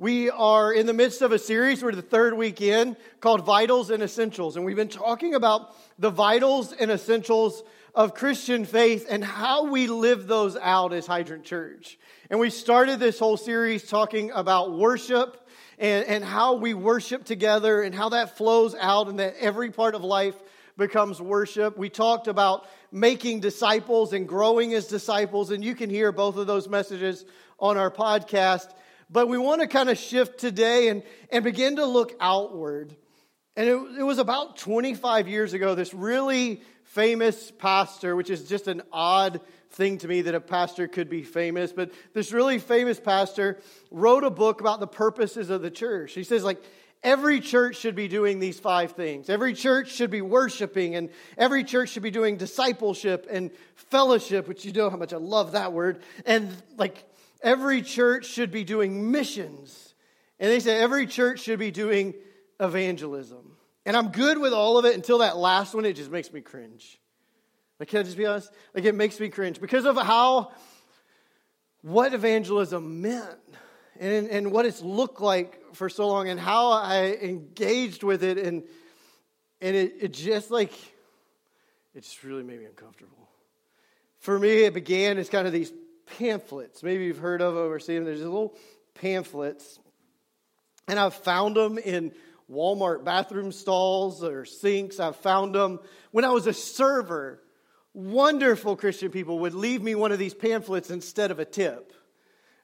We are in the midst of a series, we're the third week in, called Vitals and Essentials. And we've been talking about the vitals and essentials of Christian faith and how we live those out as Hydrant Church. And we started this whole series talking about worship and, and how we worship together and how that flows out and that every part of life becomes worship. We talked about making disciples and growing as disciples, and you can hear both of those messages on our podcast. But we want to kind of shift today and, and begin to look outward. And it, it was about 25 years ago, this really famous pastor, which is just an odd thing to me that a pastor could be famous, but this really famous pastor wrote a book about the purposes of the church. He says, like, every church should be doing these five things. Every church should be worshiping, and every church should be doing discipleship and fellowship, which you know how much I love that word, and like Every church should be doing missions. And they say every church should be doing evangelism. And I'm good with all of it until that last one, it just makes me cringe. Like, can I just be honest? Like, it makes me cringe because of how, what evangelism meant and, and what it's looked like for so long and how I engaged with it. And, and it, it just like, it just really made me uncomfortable. For me, it began as kind of these pamphlets. Maybe you've heard of them or seen them. There's little pamphlets. And I've found them in Walmart bathroom stalls or sinks. I've found them when I was a server. Wonderful Christian people would leave me one of these pamphlets instead of a tip.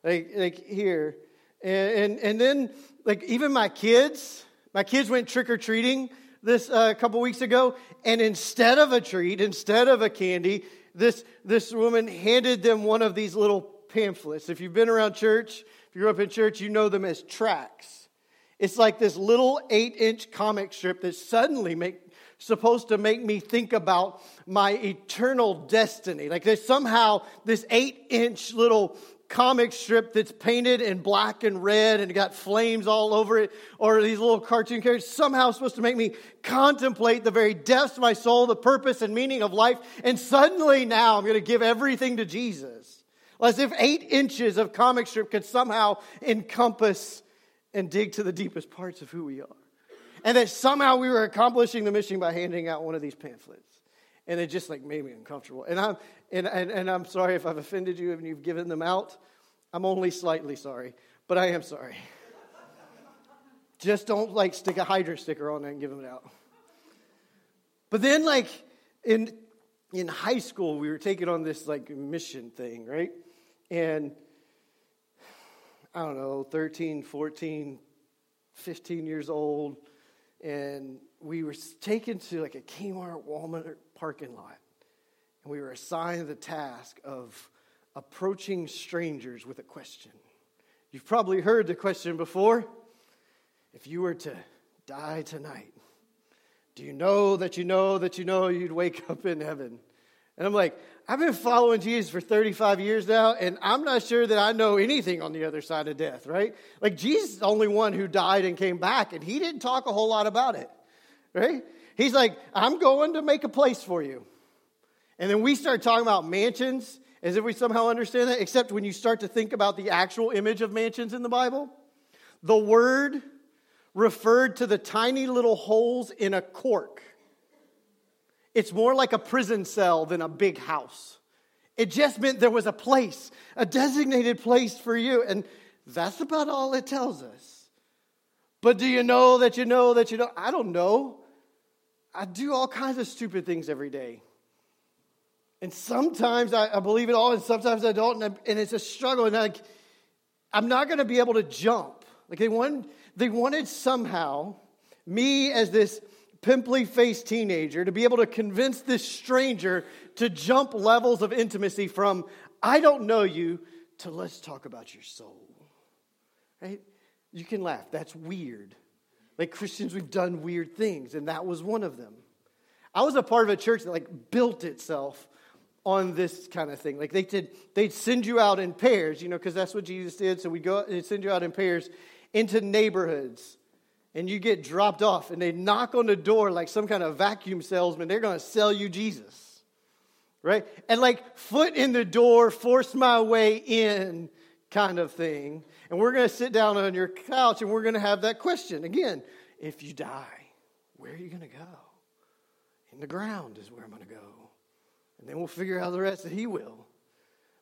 Like, like here. And, and, and then, like, even my kids, my kids went trick or treating this uh, a couple weeks ago, and instead of a treat, instead of a candy, this, this woman handed them one of these little pamphlets. If you've been around church, if you grew up in church, you know them as tracts. It's like this little eight inch comic strip that suddenly make, supposed to make me think about my eternal destiny. Like there's somehow this eight inch little comic strip that's painted in black and red and got flames all over it, or these little cartoon characters, somehow supposed to make me contemplate the very depths of my soul, the purpose and meaning of life. And suddenly now I'm going to give everything to Jesus. As if eight inches of comic strip could somehow encompass and dig to the deepest parts of who we are. And that somehow we were accomplishing the mission by handing out one of these pamphlets. And it just like made me uncomfortable. And I'm, and, and, and I'm sorry if I've offended you and you've given them out. I'm only slightly sorry, but I am sorry. Just don't like stick a Hydra sticker on it and give them out. But then, like in in high school, we were taking on this like mission thing, right? And I don't know, 13, 14, 15 years old, and we were taken to like a Kmart Walmart parking lot and we were assigned the task of approaching strangers with a question. You've probably heard the question before. If you were to die tonight, do you know that you know that you know you'd wake up in heaven? And I'm like, I've been following Jesus for 35 years now, and I'm not sure that I know anything on the other side of death, right? Like, Jesus is the only one who died and came back, and he didn't talk a whole lot about it, right? He's like, I'm going to make a place for you. And then we start talking about mansions as if we somehow understand that, except when you start to think about the actual image of mansions in the Bible. The word referred to the tiny little holes in a cork. It's more like a prison cell than a big house. It just meant there was a place, a designated place for you. And that's about all it tells us. But do you know that you know that you know? I don't know. I do all kinds of stupid things every day. And sometimes I, I believe it all, and sometimes I don't, and, I, and it's a struggle. And like, I'm not going to be able to jump. Like they wanted, they wanted somehow me as this pimply faced teenager to be able to convince this stranger to jump levels of intimacy from I don't know you to let's talk about your soul. Right? You can laugh. That's weird. Like Christians, we've done weird things, and that was one of them. I was a part of a church that like built itself on this kind of thing. Like they did, they'd send you out in pairs, you know, because that's what Jesus did. So we go and send you out in pairs into neighborhoods, and you get dropped off, and they knock on the door like some kind of vacuum salesman. They're going to sell you Jesus, right? And like foot in the door, force my way in kind of thing. And we're going to sit down on your couch and we're going to have that question. Again, if you die, where are you going to go? In the ground is where I'm going to go. And then we'll figure out the rest that He will.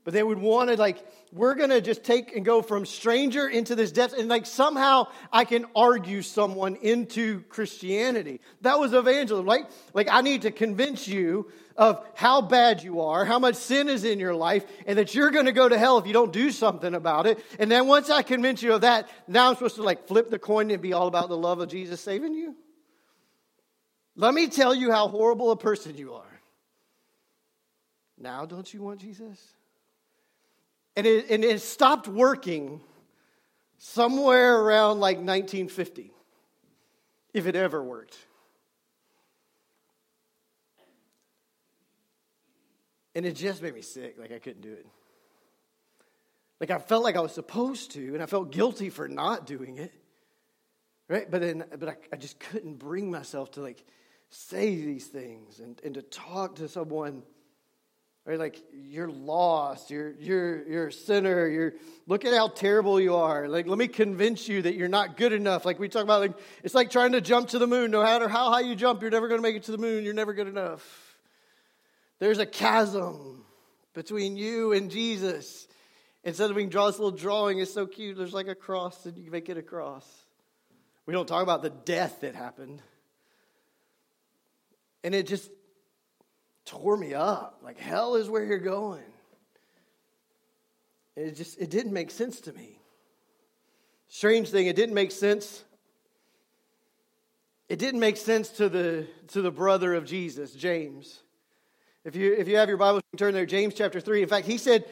But they would want to, like, we're going to just take and go from stranger into this depth. And, like, somehow I can argue someone into Christianity. That was evangelism. Like, like, I need to convince you of how bad you are, how much sin is in your life, and that you're going to go to hell if you don't do something about it. And then once I convince you of that, now I'm supposed to, like, flip the coin and be all about the love of Jesus saving you? Let me tell you how horrible a person you are. Now, don't you want Jesus? And it, and it stopped working somewhere around like 1950, if it ever worked. And it just made me sick. Like I couldn't do it. Like I felt like I was supposed to, and I felt guilty for not doing it. Right? But then, but I, I just couldn't bring myself to like say these things and, and to talk to someone Right? Like you're lost, you're you're you're a sinner, you're look at how terrible you are. Like let me convince you that you're not good enough. Like we talk about like it's like trying to jump to the moon. No matter how high you jump, you're never going to make it to the moon. You're never good enough. There's a chasm between you and Jesus. Instead of being draw this little drawing, it's so cute. There's like a cross, and you make it a cross. We don't talk about the death that happened. And it just tore me up. Like, hell is where you're going. it just, it didn't make sense to me. Strange thing, it didn't make sense. It didn't make sense to the, to the brother of Jesus, James. If you, if you have your Bible, you turn there, James chapter 3. In fact, he said,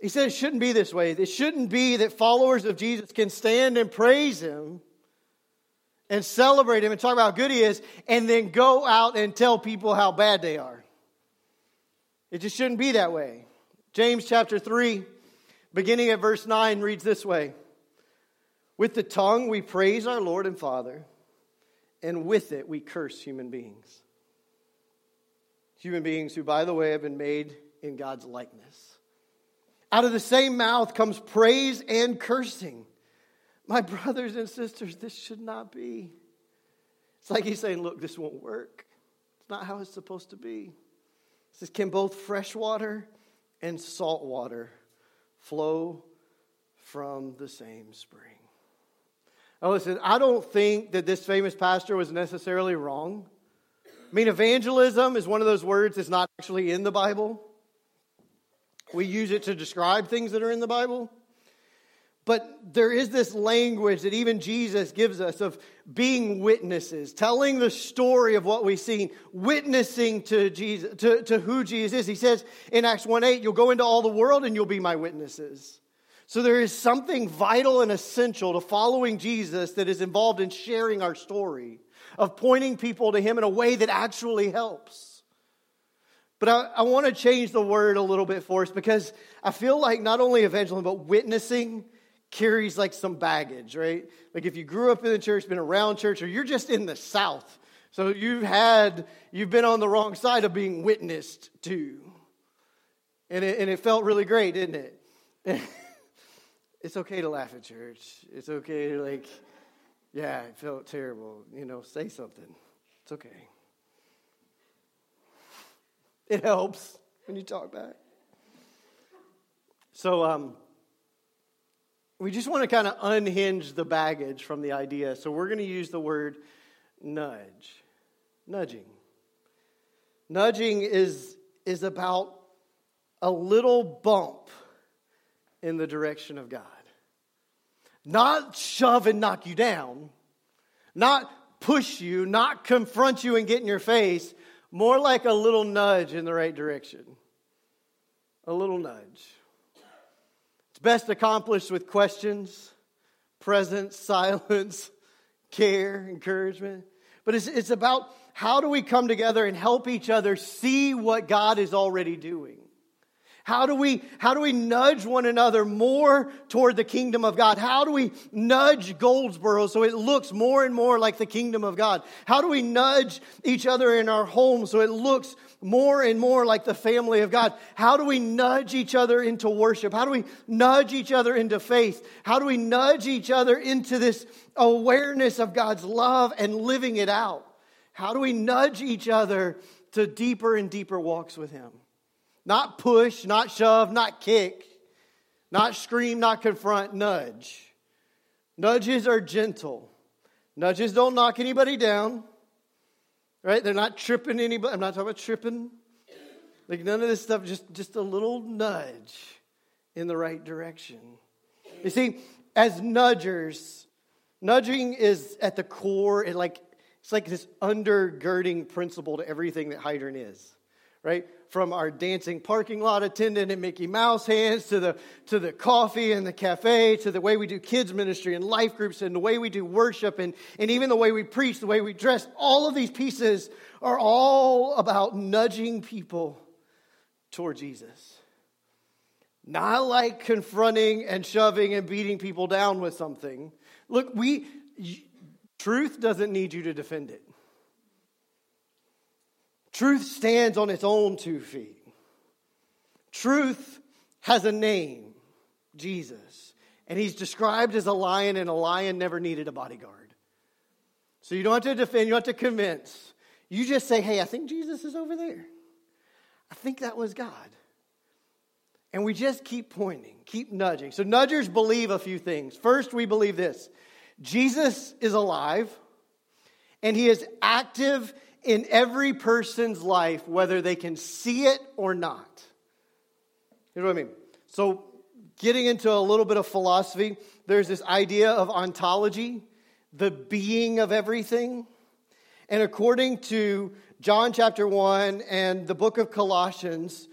he said it shouldn't be this way. It shouldn't be that followers of Jesus can stand and praise him and celebrate him and talk about how good he is and then go out and tell people how bad they are. It just shouldn't be that way. James chapter 3, beginning at verse 9, reads this way With the tongue we praise our Lord and Father, and with it we curse human beings. Human beings who, by the way, have been made in God's likeness. Out of the same mouth comes praise and cursing. My brothers and sisters, this should not be. It's like he's saying, Look, this won't work. It's not how it's supposed to be says, Can both fresh water and salt water flow from the same spring? Now, listen, I don't think that this famous pastor was necessarily wrong. I mean, evangelism is one of those words that's not actually in the Bible. We use it to describe things that are in the Bible. But there is this language that even Jesus gives us of being witnesses, telling the story of what we've seen, witnessing to Jesus, to, to who Jesus is. He says in Acts 1 8, you'll go into all the world and you'll be my witnesses. So there is something vital and essential to following Jesus that is involved in sharing our story, of pointing people to him in a way that actually helps. But I, I want to change the word a little bit for us because I feel like not only evangelism, but witnessing carries like some baggage, right? Like if you grew up in the church, been around church, or you're just in the South, so you've had, you've been on the wrong side of being witnessed to. And it, and it felt really great, didn't it? it's okay to laugh at church. It's okay to, like, yeah, it felt terrible. You know, say something. It's okay. It helps when you talk back. So, um, we just want to kind of unhinge the baggage from the idea. So we're going to use the word nudge, nudging. Nudging is, is about a little bump in the direction of God. Not shove and knock you down, not push you, not confront you and get in your face, more like a little nudge in the right direction. A little nudge. It's best accomplished with questions, presence, silence, care, encouragement. But it's, it's about how do we come together and help each other see what God is already doing? How do we, how do we nudge one another more toward the kingdom of God? How do we nudge Goldsboro so it looks more and more like the kingdom of God? How do we nudge each other in our homes so it looks more and more like the family of God? How do we nudge each other into worship? How do we nudge each other into faith? How do we nudge each other into this awareness of God's love and living it out? How do we nudge each other to deeper and deeper walks with Him? Not push, not shove, not kick, not scream, not confront, nudge. Nudges are gentle. Nudges don't knock anybody down. Right? They're not tripping anybody. I'm not talking about tripping. Like none of this stuff, just, just a little nudge in the right direction. You see, as nudgers, nudging is at the core, it like it's like this undergirding principle to everything that Hydrant is, right? From our dancing parking lot attendant and Mickey Mouse hands to the, to the coffee and the cafe to the way we do kids ministry and life groups and the way we do worship and, and even the way we preach, the way we dress. All of these pieces are all about nudging people toward Jesus. Not like confronting and shoving and beating people down with something. Look, we, Truth doesn't need you to defend it. Truth stands on its own two feet. Truth has a name, Jesus. And he's described as a lion, and a lion never needed a bodyguard. So you don't have to defend, you don't have to convince. You just say, hey, I think Jesus is over there. I think that was God. And we just keep pointing, keep nudging. So, nudgers believe a few things. First, we believe this Jesus is alive and he is active in every person's life, whether they can see it or not. Here's what I mean. So, getting into a little bit of philosophy, there's this idea of ontology, the being of everything. And according to John chapter 1 and the book of Colossians,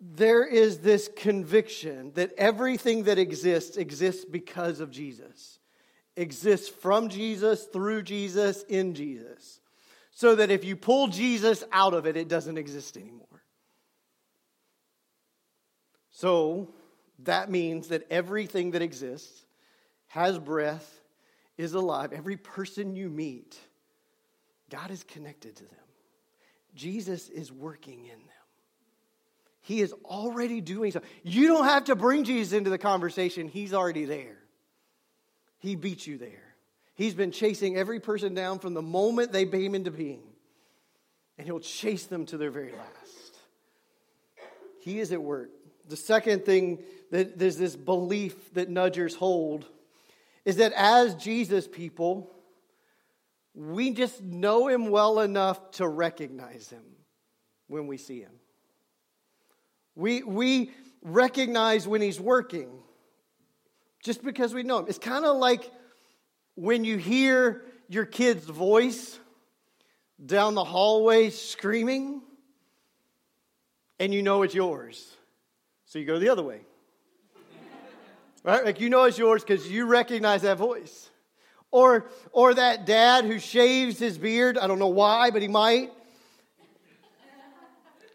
there is this conviction that everything that exists exists because of Jesus exists from Jesus, through Jesus, in Jesus. So that if you pull Jesus out of it, it doesn't exist anymore. So that means that everything that exists has breath, is alive. Every person you meet, God is connected to them. Jesus is working in them. He is already doing so. You don't have to bring Jesus into the conversation, He's already there. He beat you there. He's been chasing every person down from the moment they came into being, and He'll chase them to their very last. He is at work. The second thing that there's this belief that nudgers hold is that as Jesus people, we just know Him well enough to recognize Him when we see Him. We, we recognize when He's working just because we know him. It's kind of like when you hear your kid's voice down the hallway screaming and you know it's yours. So you go the other way. right? Like you know it's yours because you recognize that voice. Or, or that dad who shaves his beard, I don't know why, but he might.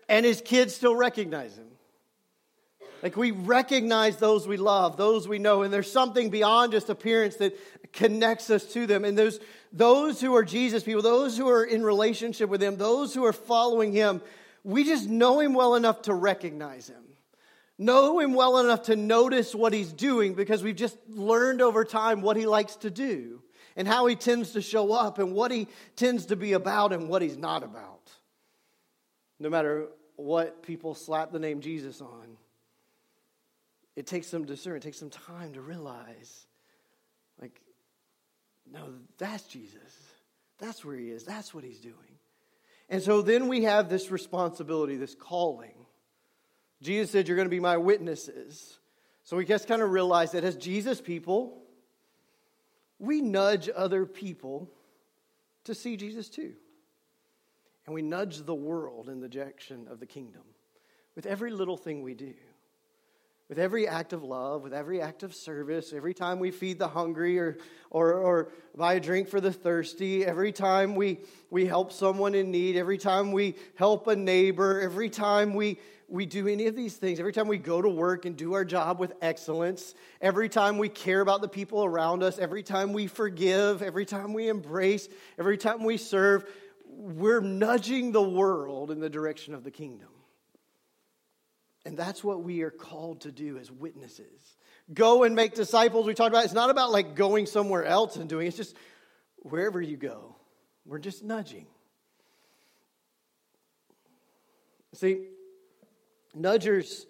And his kids still recognize him. Like we recognize those we love, those we know, and there's something beyond just appearance that connects us to them. And those, those who are Jesus people, those who are in relationship with Him, those who are following Him, we just know Him well enough to recognize Him. Know Him well enough to notice what He's doing because we've just learned over time what He likes to do and how He tends to show up and what He tends to be about and what He's not about. No matter what people slap the name Jesus on it takes some discernment, it takes some time to realize, like, no, that's Jesus. That's where he is. That's what he's doing. And so then we have this responsibility, this calling. Jesus said, You're going to be my witnesses. So we just kind of realize that as Jesus people, we nudge other people to see Jesus too. And we nudge the world in the direction of the kingdom with every little thing we do with every act of love, with every act of service, every time we feed the hungry or, or, or buy a drink for the thirsty, every time we, we help someone in need, every time we help a neighbor, every time we, we do any of these things, every time we go to work and do our job with excellence, every time we care about the people around us, every time we forgive, every time we embrace, every time we serve, we're nudging the world in the direction of the kingdom. And that's what we are called to do as witnesses. Go and make disciples. We talked about it's not about like going somewhere else and doing it. it's just wherever you go. We're just nudging. See, nudgers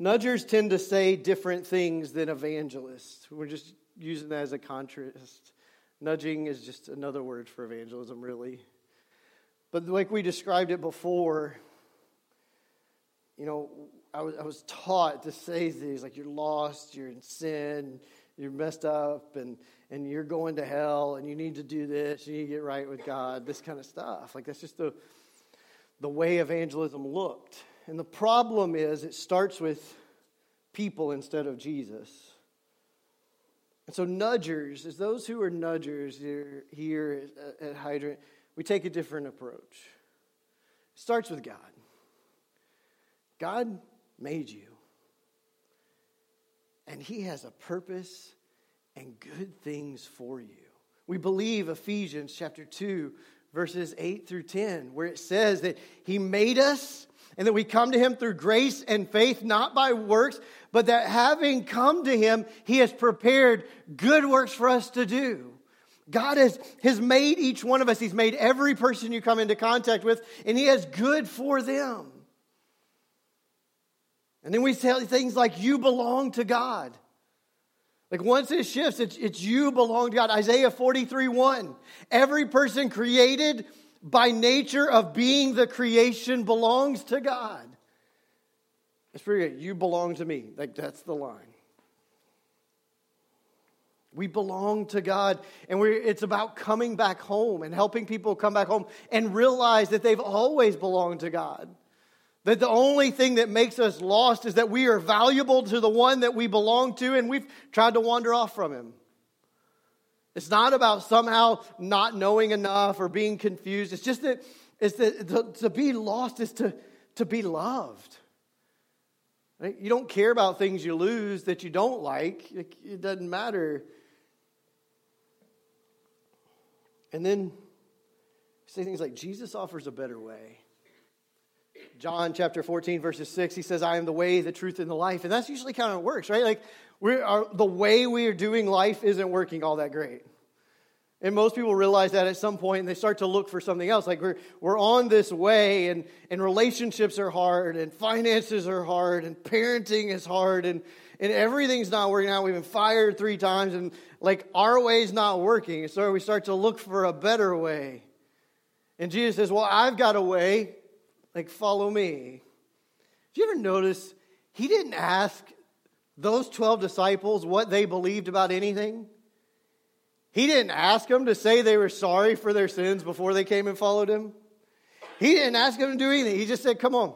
nudgers tend to say different things than evangelists. We're just using that as a contrast. Nudging is just another word for evangelism, really. But like we described it before, you know, I was, I was taught to say things like you're lost, you're in sin, you're messed up, and, and you're going to hell, and you need to do this, you need to get right with God, this kind of stuff. Like that's just the, the way evangelism looked. And the problem is it starts with people instead of Jesus. And so, nudgers, as those who are nudgers here, here at, at Hydrant, we take a different approach. It starts with God. God made you. And He has a purpose and good things for you. We believe Ephesians chapter 2, verses 8 through 10, where it says that He made us and that we come to Him through grace and faith, not by works, but that having come to Him, He has prepared good works for us to do. God has, has made each one of us, He's made every person you come into contact with, and He has good for them. And then we say things like, you belong to God. Like once it shifts, it's, it's you belong to God. Isaiah 43 1. Every person created by nature of being the creation belongs to God. It's pretty good. You belong to me. Like that's the line. We belong to God, and it's about coming back home and helping people come back home and realize that they've always belonged to God. That the only thing that makes us lost is that we are valuable to the one that we belong to and we've tried to wander off from him. It's not about somehow not knowing enough or being confused. It's just that, it's that to, to be lost is to, to be loved. Right? You don't care about things you lose that you don't like, it, it doesn't matter. And then say things like Jesus offers a better way. John chapter 14, verses 6, he says, I am the way, the truth, and the life. And that's usually kind of works, right? Like, we are, the way we are doing life isn't working all that great. And most people realize that at some point and they start to look for something else. Like we're, we're on this way and, and relationships are hard and finances are hard and parenting is hard and, and everything's not working out. We've been fired three times and like our way's not working. So we start to look for a better way. And Jesus says, Well, I've got a way like, follow me. Did you ever notice he didn't ask those 12 disciples what they believed about anything? He didn't ask them to say they were sorry for their sins before they came and followed him. He didn't ask them to do anything. He just said, Come on.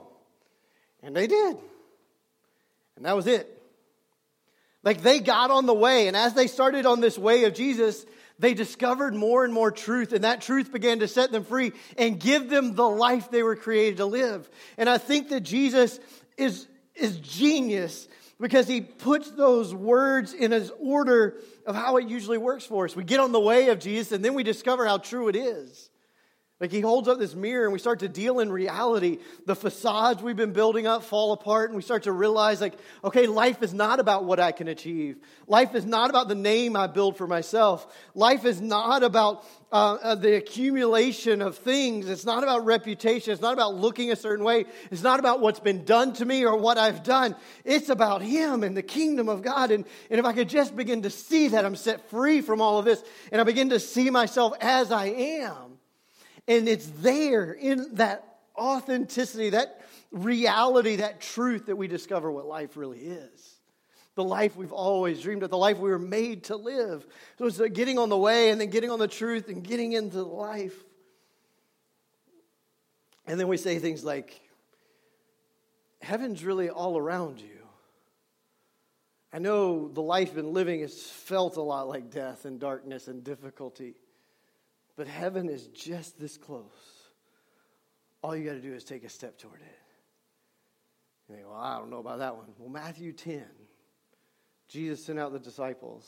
And they did. And that was it. Like they got on the way. And as they started on this way of Jesus, they discovered more and more truth, and that truth began to set them free and give them the life they were created to live. And I think that Jesus is, is genius because he puts those words in his order of how it usually works for us. We get on the way of Jesus, and then we discover how true it is. Like he holds up this mirror and we start to deal in reality. The facades we've been building up fall apart and we start to realize, like, okay, life is not about what I can achieve. Life is not about the name I build for myself. Life is not about uh, uh, the accumulation of things. It's not about reputation. It's not about looking a certain way. It's not about what's been done to me or what I've done. It's about Him and the kingdom of God. And, and if I could just begin to see that I'm set free from all of this and I begin to see myself as I am and it's there in that authenticity, that reality, that truth that we discover what life really is. The life we've always dreamed of, the life we were made to live. So it's getting on the way and then getting on the truth and getting into life. And then we say things like, Heaven's really all around you. I know the life been living has felt a lot like death and darkness and difficulty, but heaven is just this close. All you got to do is take a step toward it. You think, well, I don't know about that one. Well, Matthew 10, Jesus sent out the disciples.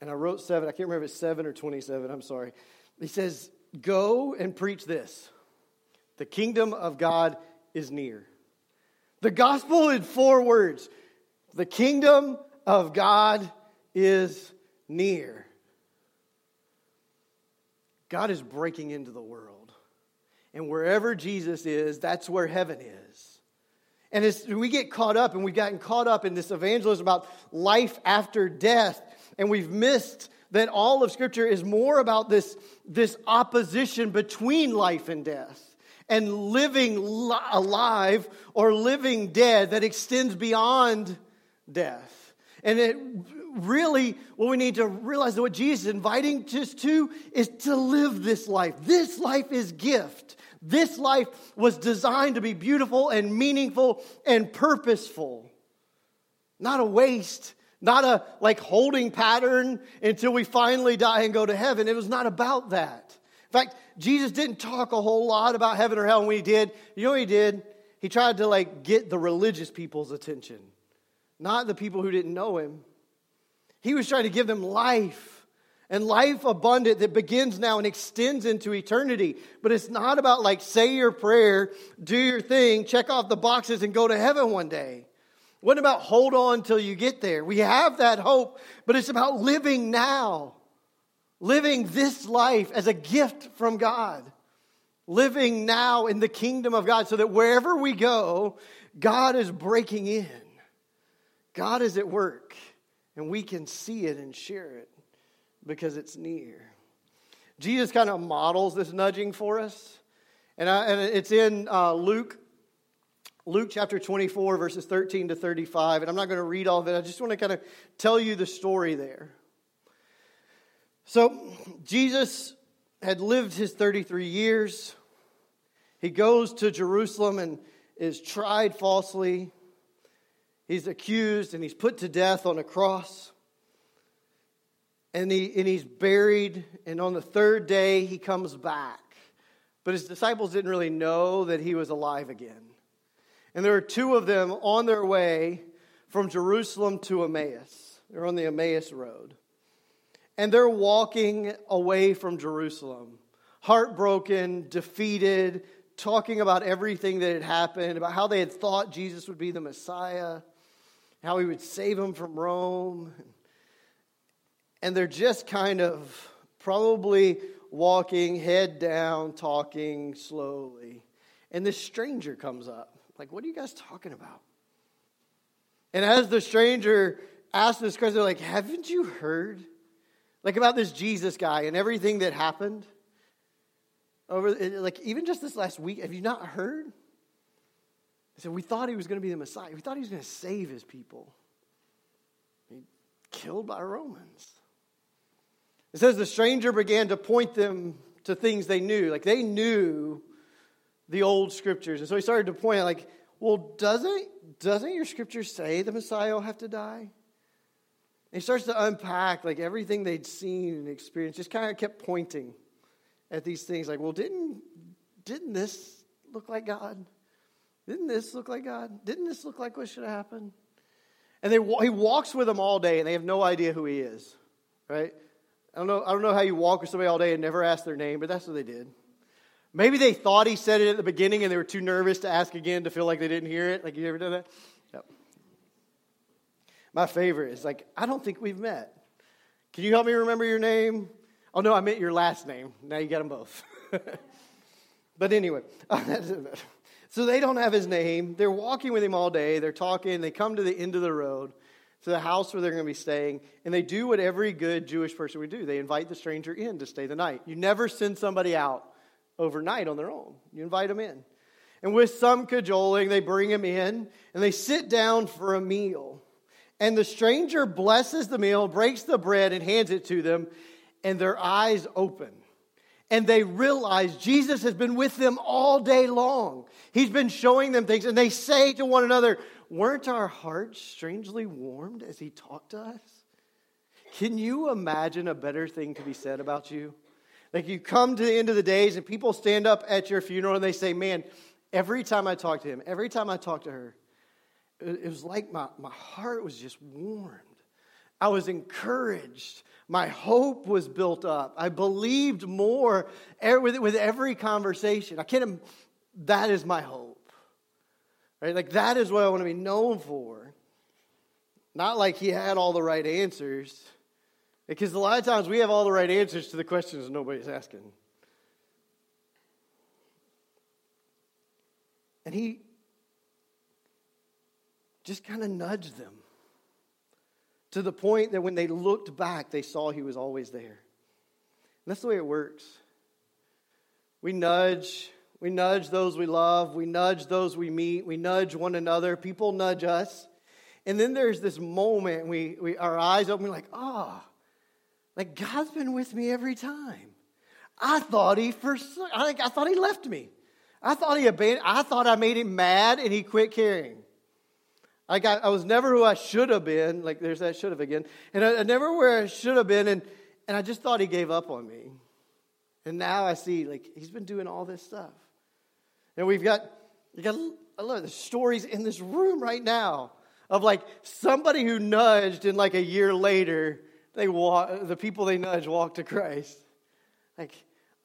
And I wrote seven, I can't remember if it's seven or 27, I'm sorry. He says, Go and preach this the kingdom of God is near. The gospel in four words the kingdom of God is near. God is breaking into the world. And wherever Jesus is, that's where heaven is. And as we get caught up, and we've gotten caught up in this evangelism about life after death, and we've missed that all of Scripture is more about this, this opposition between life and death and living li- alive or living dead that extends beyond death. And it really, what we need to realize that what Jesus is inviting us to is to live this life. This life is gift. This life was designed to be beautiful and meaningful and purposeful, not a waste, not a like holding pattern until we finally die and go to heaven. It was not about that. In fact, Jesus didn't talk a whole lot about heaven or hell. When he did, you know he did? He tried to like get the religious people's attention, not the people who didn't know him. He was trying to give them life and life abundant that begins now and extends into eternity. But it's not about like say your prayer, do your thing, check off the boxes, and go to heaven one day. What about hold on till you get there? We have that hope, but it's about living now, living this life as a gift from God, living now in the kingdom of God so that wherever we go, God is breaking in. God is at work, and we can see it and share it because it's near. Jesus kind of models this nudging for us. And, I, and it's in uh, Luke, Luke chapter 24, verses 13 to 35. And I'm not going to read all of it. I just want to kind of tell you the story there. So, Jesus had lived his 33 years. He goes to Jerusalem and is tried falsely. He's accused and he's put to death on a cross and, he, and he's buried, and on the third day he comes back. But his disciples didn't really know that he was alive again. And there are two of them on their way from Jerusalem to Emmaus. They're on the Emmaus Road. And they're walking away from Jerusalem, heartbroken, defeated, talking about everything that had happened, about how they had thought Jesus would be the Messiah, how he would save them from Rome and they're just kind of probably walking head down, talking slowly. And this stranger comes up. Like, what are you guys talking about? And as the stranger asks this question, they're like, haven't you heard? Like about this Jesus guy and everything that happened? Over like even just this last week, have you not heard? Said, We thought he was going to be the Messiah. We thought he was going to save his people. He killed by Romans. It says the stranger began to point them to things they knew. Like they knew the old scriptures. And so he started to point out, like, well, doesn't, doesn't your scripture say the Messiah will have to die? And he starts to unpack like everything they'd seen and experienced, just kind of kept pointing at these things like, well, didn't, didn't this look like God? Didn't this look like God? Didn't this look like what should have happened? And they, he walks with them all day and they have no idea who he is, right? I don't know, I don't know how you walk with somebody all day and never ask their name, but that's what they did. Maybe they thought he said it at the beginning and they were too nervous to ask again to feel like they didn't hear it. Like, you ever done that? Yep. My favorite is like, I don't think we've met. Can you help me remember your name? Oh, no, I meant your last name. Now you got them both. but anyway, so they don't have his name. They're walking with him all day. They're talking. They come to the end of the road to the house where they're going to be staying, and they do what every good Jewish person would do. They invite the stranger in to stay the night. You never send somebody out overnight on their own, you invite them in. And with some cajoling, they bring him in and they sit down for a meal. And the stranger blesses the meal, breaks the bread, and hands it to them, and their eyes open. And they realize Jesus has been with them all day long. He's been showing them things, and they say to one another, weren't our hearts strangely warmed as he talked to us? Can you imagine a better thing to be said about you? Like you come to the end of the days and people stand up at your funeral and they say, Man, every time I talk to him, every time I talk to her, it was like my, my heart was just warmed. I was encouraged. My hope was built up. I believed more with, with every conversation. I can't, that is my hope. Right? Like that is what I want to be known for. Not like he had all the right answers. Because a lot of times we have all the right answers to the questions nobody's asking. And he just kind of nudged them to the point that when they looked back, they saw he was always there. And that's the way it works. We nudge, we nudge those we love, we nudge those we meet, we nudge one another, people nudge us. And then there's this moment, we, we our eyes open, like, oh, like God's been with me every time. I thought he first, I, I thought he left me. I thought he abandoned, I thought I made him mad and he quit caring. I I was never who I should have been. Like there's that should have again. And I, I never where I should have been. And, and I just thought he gave up on me. And now I see, like, he's been doing all this stuff. And we've got, you got, I the stories in this room right now of like somebody who nudged and like a year later, they walk, the people they nudge walk to Christ. Like,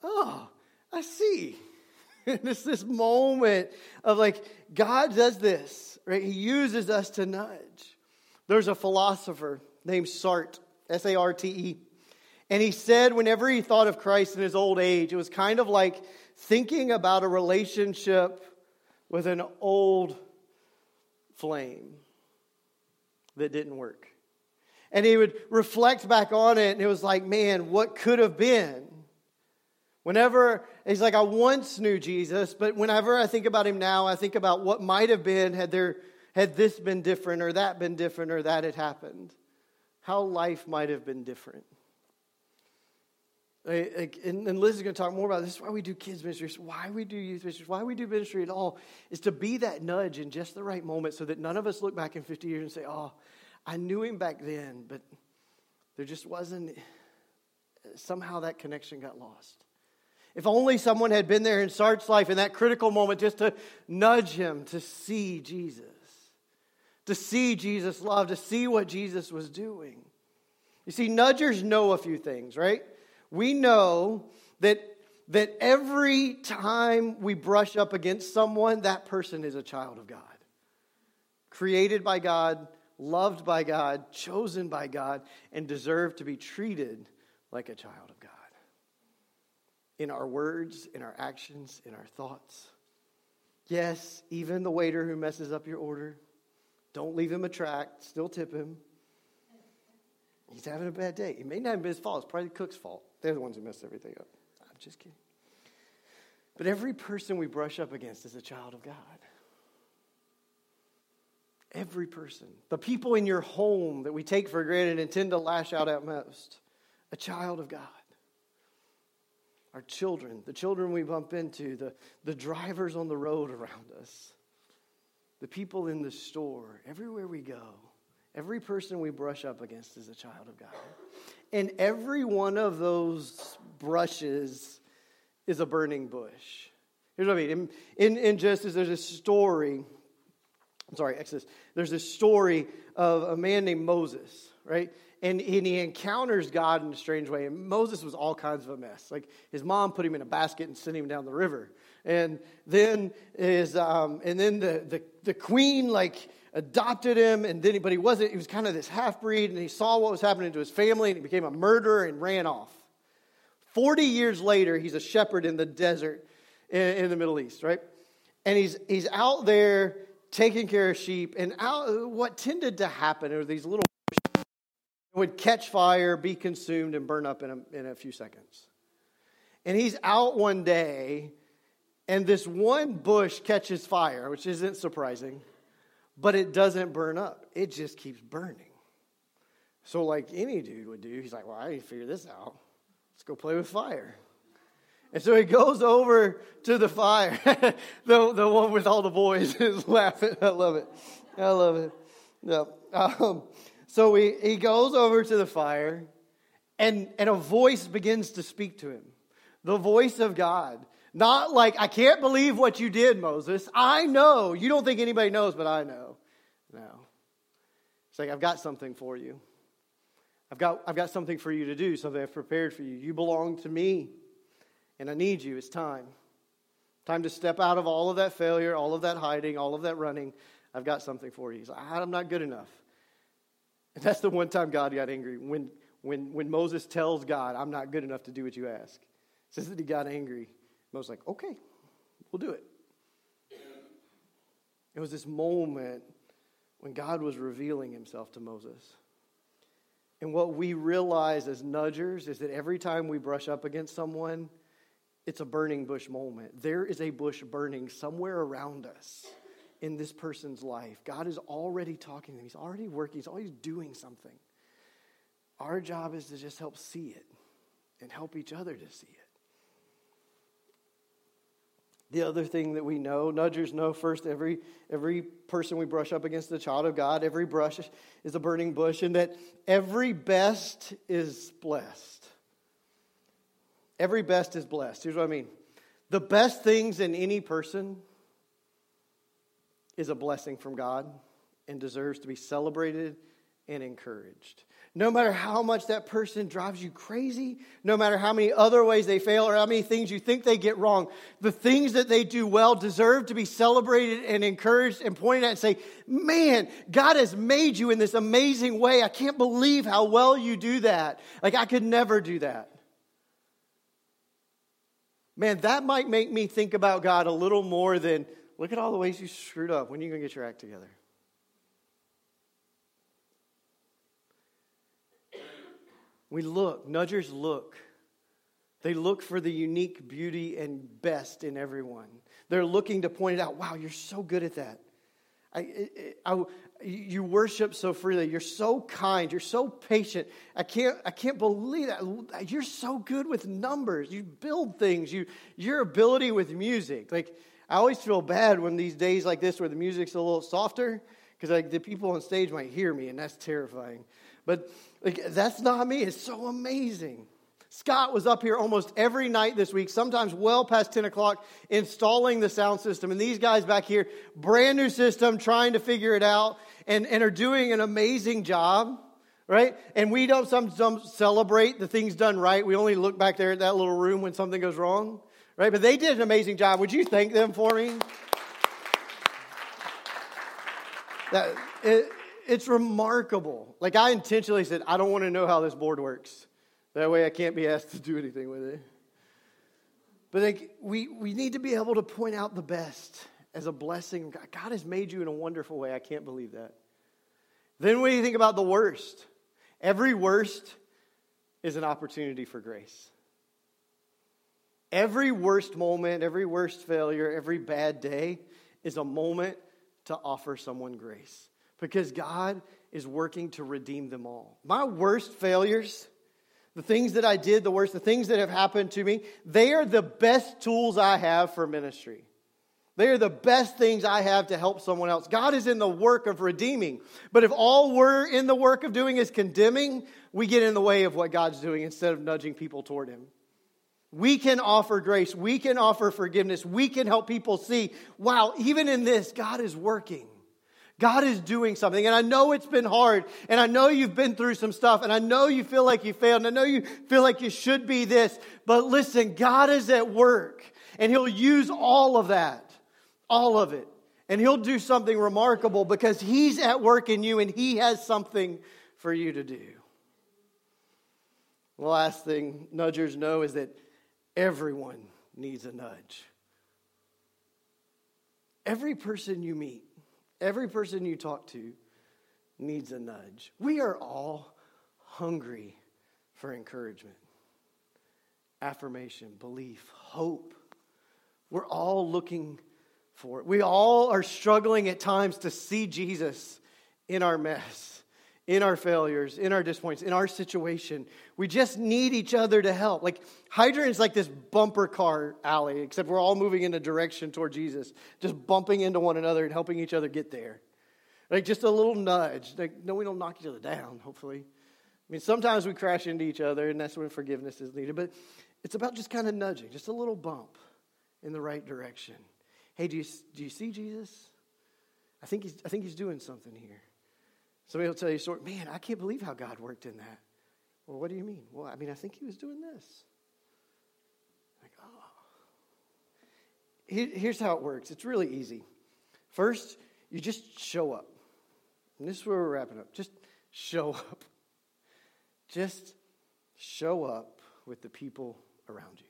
oh, I see. and it's this moment of like, God does this, right? He uses us to nudge. There's a philosopher named Sartre, S A R T E. And he said, whenever he thought of Christ in his old age, it was kind of like thinking about a relationship with an old flame that didn't work. And he would reflect back on it, and it was like, man, what could have been? Whenever he's like, I once knew Jesus, but whenever I think about him now, I think about what might have been had there had this been different or that been different or that had happened. How life might have been different. And, Liz is going to talk more about this. this is why we do kids ministry, why we do youth ministry, why we do ministry at all, is to be that nudge in just the right moment so that none of us look back in 50 years and say, oh, I knew him back then, but there just wasn't, somehow that connection got lost. If only someone had been there in Sartre's life in that critical moment just to nudge him to see Jesus, to see Jesus' love, to see what Jesus was doing. You see, nudgers know a few things, right? We know that, that every time we brush up against someone, that person is a child of God. Created by God, loved by God, chosen by God, and deserve to be treated like a child of God. In our words, in our actions, in our thoughts. Yes, even the waiter who messes up your order, don't leave him a track, still tip him. He's having a bad day. It may not have been his fault, it's probably the cook's fault. They're the ones who mess everything up. I'm just kidding. But every person we brush up against is a child of God. Every person. The people in your home that we take for granted and tend to lash out at most. A child of God. Our children, the children we bump into, the, the drivers on the road around us, the people in the store, everywhere we go, every person we brush up against is a child of God. And every one of those brushes is a burning bush. Here's what I mean. In, in, in Genesis, there's a story I'm sorry, Exodus. There's this story of a man named Moses, right? And, and he encounters God in a strange way. And Moses was all kinds of a mess. Like his mom put him in a basket and sent him down the river. And then is um, and then the, the, the queen like adopted him, and then he, but he wasn't, he was kind of this half breed, and he saw what was happening to his family, and he became a murderer and ran off. 40 years later, he's a shepherd in the desert in, in the Middle East, right? And he's, he's out there taking care of sheep, and out, what tended to happen are these little would catch fire, be consumed, and burn up in a, in a few seconds. And he's out one day, and this one bush catches fire, which isn't surprising, but it doesn't burn up. It just keeps burning. So, like any dude would do, he's like, Well, I need to figure this out. Let's go play with fire. And so he goes over to the fire. the, the one with all the boys is laughing. I love it. I love it. Yeah. Um, so he, he goes over to the fire, and, and a voice begins to speak to him the voice of God. Not like, I can't believe what you did, Moses. I know. You don't think anybody knows, but I know. No. It's like, I've got something for you. I've got, I've got something for you to do, something I've prepared for you. You belong to me, and I need you. It's time. Time to step out of all of that failure, all of that hiding, all of that running. I've got something for you. He's like, I'm not good enough. And that's the one time God got angry. When, when, when Moses tells God, I'm not good enough to do what you ask, it says that he got angry. Moses like, okay, we'll do it. It was this moment when God was revealing himself to Moses. And what we realize as nudgers is that every time we brush up against someone, it's a burning bush moment. There is a bush burning somewhere around us in this person's life. God is already talking to them, He's already working, He's always doing something. Our job is to just help see it and help each other to see it. The other thing that we know, nudgers know first, every, every person we brush up against the child of God, every brush is a burning bush, and that every best is blessed. Every best is blessed. Here's what I mean the best things in any person is a blessing from God and deserves to be celebrated and encouraged. No matter how much that person drives you crazy, no matter how many other ways they fail or how many things you think they get wrong, the things that they do well deserve to be celebrated and encouraged and pointed at and say, Man, God has made you in this amazing way. I can't believe how well you do that. Like, I could never do that. Man, that might make me think about God a little more than look at all the ways you screwed up. When are you going to get your act together? We look, nudgers look. They look for the unique beauty and best in everyone. They're looking to point it out. Wow, you're so good at that. I, I, you worship so freely. You're so kind. You're so patient. I can't, I can't believe that. You're so good with numbers. You build things. You, your ability with music. Like, I always feel bad when these days like this where the music's a little softer because like, the people on stage might hear me, and that's terrifying. But like, that's not me. It's so amazing. Scott was up here almost every night this week, sometimes well past 10 o'clock, installing the sound system. And these guys back here, brand new system, trying to figure it out, and, and are doing an amazing job, right? And we don't sometimes celebrate the things done right. We only look back there at that little room when something goes wrong, right? But they did an amazing job. Would you thank them for me? That, it, it's remarkable. Like I intentionally said, I don't want to know how this board works. That way I can't be asked to do anything with it. But like, we, we need to be able to point out the best as a blessing. God has made you in a wonderful way. I can't believe that. Then when you think about the worst, every worst is an opportunity for grace. Every worst moment, every worst failure, every bad day is a moment to offer someone grace because God is working to redeem them all. My worst failures, the things that I did, the worst, the things that have happened to me, they are the best tools I have for ministry. They are the best things I have to help someone else. God is in the work of redeeming. But if all we're in the work of doing is condemning, we get in the way of what God's doing instead of nudging people toward Him. We can offer grace. We can offer forgiveness. We can help people see, wow, even in this, God is working. God is doing something. And I know it's been hard. And I know you've been through some stuff. And I know you feel like you failed. And I know you feel like you should be this. But listen, God is at work. And He'll use all of that. All of it. And He'll do something remarkable because He's at work in you and He has something for you to do. The last thing nudgers know is that everyone needs a nudge. Every person you meet Every person you talk to needs a nudge. We are all hungry for encouragement, affirmation, belief, hope. We're all looking for it. We all are struggling at times to see Jesus in our mess, in our failures, in our disappointments, in our situation. We just need each other to help. Like Hydrant is like this bumper car alley, except we're all moving in a direction toward Jesus, just bumping into one another and helping each other get there. Like just a little nudge. Like no, we don't knock each other down. Hopefully, I mean sometimes we crash into each other, and that's when forgiveness is needed. But it's about just kind of nudging, just a little bump in the right direction. Hey, do you do you see Jesus? I think he's I think he's doing something here. Somebody will tell you a story, man, I can't believe how God worked in that. Well, what do you mean? Well, I mean, I think he was doing this. Like, oh. Here's how it works it's really easy. First, you just show up. And this is where we're wrapping up. Just show up. Just show up with the people around you.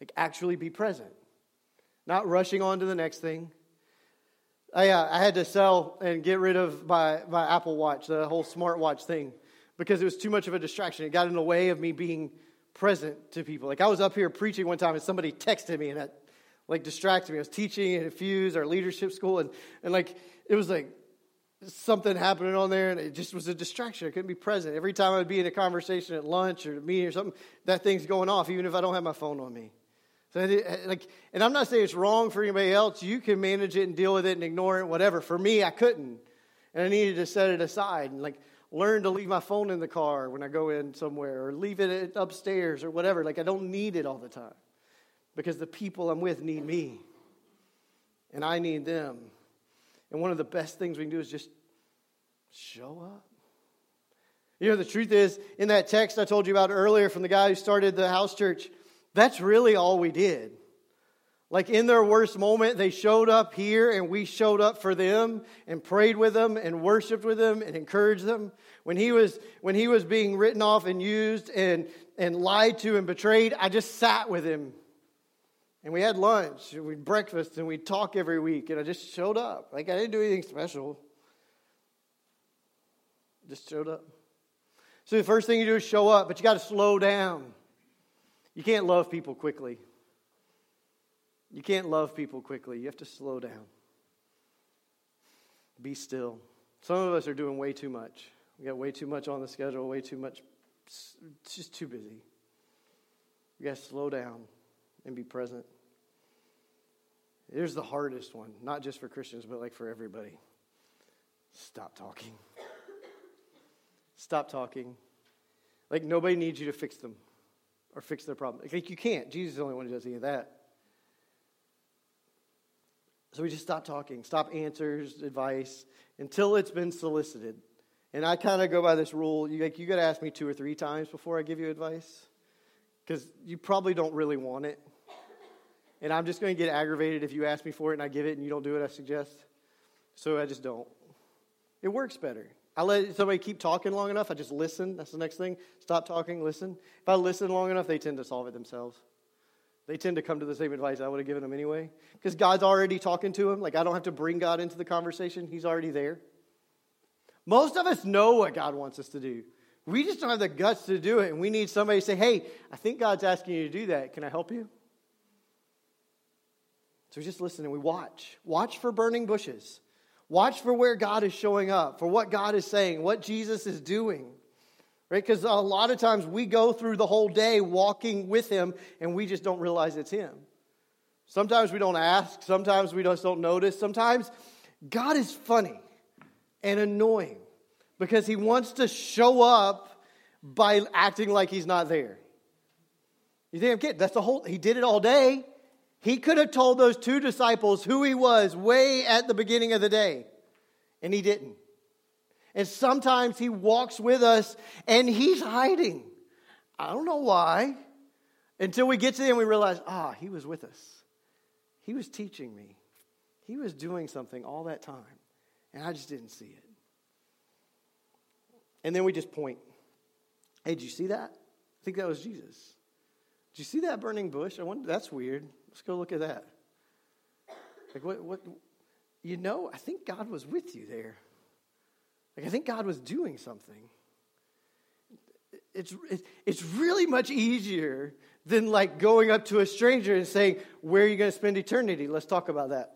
Like, actually be present, not rushing on to the next thing, I, uh, I had to sell and get rid of my, my Apple Watch, the whole smartwatch thing, because it was too much of a distraction. It got in the way of me being present to people. Like I was up here preaching one time and somebody texted me and that like distracted me. I was teaching at Fuse, our leadership school, and, and like it was like something happening on there and it just was a distraction. I couldn't be present. Every time I would be in a conversation at lunch or a meeting or something, that thing's going off, even if I don't have my phone on me. So, like, and I'm not saying it's wrong for anybody else. You can manage it and deal with it and ignore it, whatever. For me, I couldn't, and I needed to set it aside and like learn to leave my phone in the car when I go in somewhere, or leave it upstairs or whatever. Like, I don't need it all the time because the people I'm with need me, and I need them. And one of the best things we can do is just show up. You know, the truth is, in that text I told you about earlier from the guy who started the house church, that's really all we did. Like in their worst moment, they showed up here and we showed up for them and prayed with them and worshiped with them and encouraged them. When he was, when he was being written off and used and, and lied to and betrayed, I just sat with him. And we had lunch and we'd breakfast and we'd talk every week. And I just showed up. Like I didn't do anything special. Just showed up. So the first thing you do is show up, but you got to slow down. You can't love people quickly. You can't love people quickly. You have to slow down. Be still. Some of us are doing way too much. We got way too much on the schedule, way too much. It's just too busy. We got to slow down and be present. Here's the hardest one, not just for Christians, but like for everybody. Stop talking. Stop talking. Like nobody needs you to fix them or fix their problem. Like you can't. Jesus is the only one who does any of that. So we just stop talking, stop answers, advice until it's been solicited. And I kind of go by this rule: you like you got to ask me two or three times before I give you advice, because you probably don't really want it. And I'm just going to get aggravated if you ask me for it and I give it and you don't do what I suggest. So I just don't. It works better. I let somebody keep talking long enough, I just listen. That's the next thing. Stop talking, listen. If I listen long enough, they tend to solve it themselves. They tend to come to the same advice I would have given them anyway. Because God's already talking to them. Like, I don't have to bring God into the conversation, He's already there. Most of us know what God wants us to do. We just don't have the guts to do it. And we need somebody to say, hey, I think God's asking you to do that. Can I help you? So we just listen and we watch. Watch for burning bushes. Watch for where God is showing up, for what God is saying, what Jesus is doing. Right? Because a lot of times we go through the whole day walking with Him and we just don't realize it's Him. Sometimes we don't ask, sometimes we just don't notice. Sometimes God is funny and annoying because He wants to show up by acting like He's not there. You think I'm kidding? That's the whole, He did it all day. He could have told those two disciples who he was way at the beginning of the day, and he didn't. And sometimes he walks with us and he's hiding. I don't know why. Until we get to end, we realize, ah, he was with us. He was teaching me. He was doing something all that time, and I just didn't see it. And then we just point. Hey, did you see that? I think that was Jesus. Did you see that burning bush? I wonder, that's weird. Let's go look at that. Like, what, what, you know, I think God was with you there. Like, I think God was doing something. It's, it's really much easier than like going up to a stranger and saying, Where are you going to spend eternity? Let's talk about that.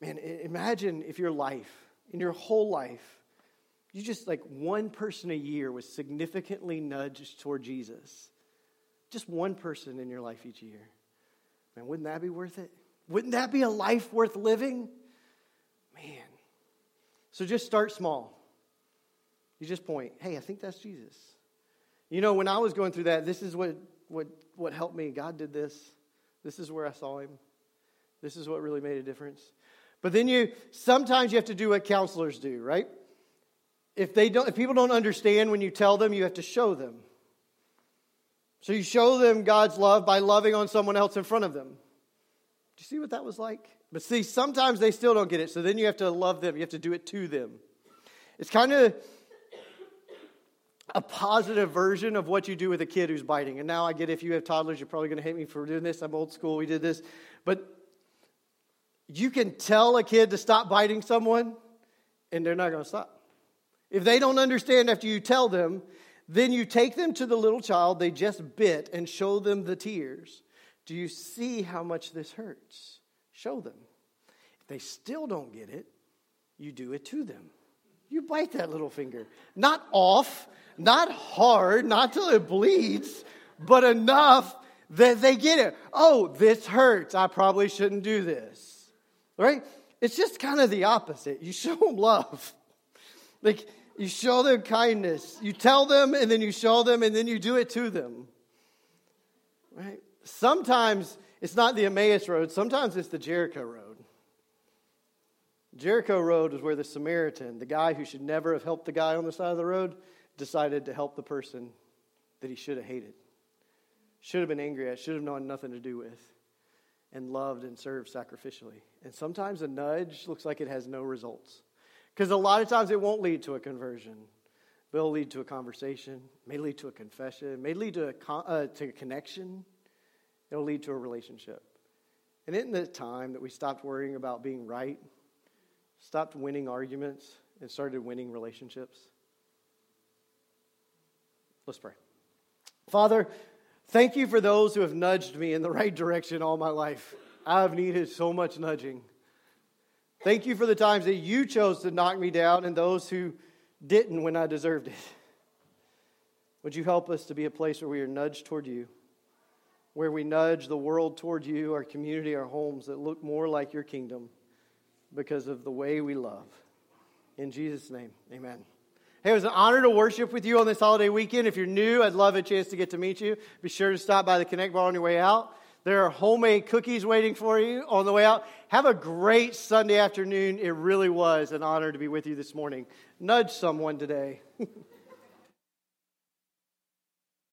Man, imagine if your life, in your whole life, you just like one person a year was significantly nudged toward Jesus. Just one person in your life each year. Man, wouldn't that be worth it? Wouldn't that be a life worth living? Man. So just start small. You just point, hey, I think that's Jesus. You know, when I was going through that, this is what, what, what helped me. God did this. This is where I saw him. This is what really made a difference. But then you sometimes you have to do what counselors do, right? If they don't if people don't understand when you tell them, you have to show them. So you show them God's love by loving on someone else in front of them. Do you see what that was like? But see, sometimes they still don't get it. So then you have to love them. You have to do it to them. It's kind of a positive version of what you do with a kid who's biting. And now I get if you have toddlers, you're probably going to hate me for doing this. I'm old school. We did this. But you can tell a kid to stop biting someone, and they're not going to stop. If they don't understand after you tell them, then you take them to the little child they just bit and show them the tears. Do you see how much this hurts? Show them. If they still don't get it, you do it to them. You bite that little finger. Not off, not hard, not till it bleeds, but enough that they get it. Oh, this hurts. I probably shouldn't do this. Right? It's just kind of the opposite. You show them love. Like, you show them kindness. You tell them, and then you show them, and then you do it to them. Right? Sometimes it's not the Emmaus road, sometimes it's the Jericho road. Jericho Road is where the Samaritan, the guy who should never have helped the guy on the side of the road, decided to help the person that he should have hated, should have been angry at, should have known nothing to do with, and loved and served sacrificially. And sometimes a nudge looks like it has no results. Because a lot of times it won't lead to a conversion. But it'll lead to a conversation, may lead to a confession, may lead to a, con- uh, to a connection. It'll lead to a relationship. And isn't it time that we stopped worrying about being right stopped winning arguments and started winning relationships? Let's pray. Father, thank you for those who have nudged me in the right direction all my life. I've needed so much nudging. Thank you for the times that you chose to knock me down and those who didn't when I deserved it. Would you help us to be a place where we are nudged toward you, where we nudge the world toward you, our community, our homes that look more like your kingdom? because of the way we love. In Jesus' name, amen. Hey, it was an honor to worship with you on this holiday weekend. If you're new, I'd love a chance to get to meet you. Be sure to stop by the Connect Bar on your way out. There are homemade cookies waiting for you on the way out. Have a great Sunday afternoon. It really was an honor to be with you this morning. Nudge someone today.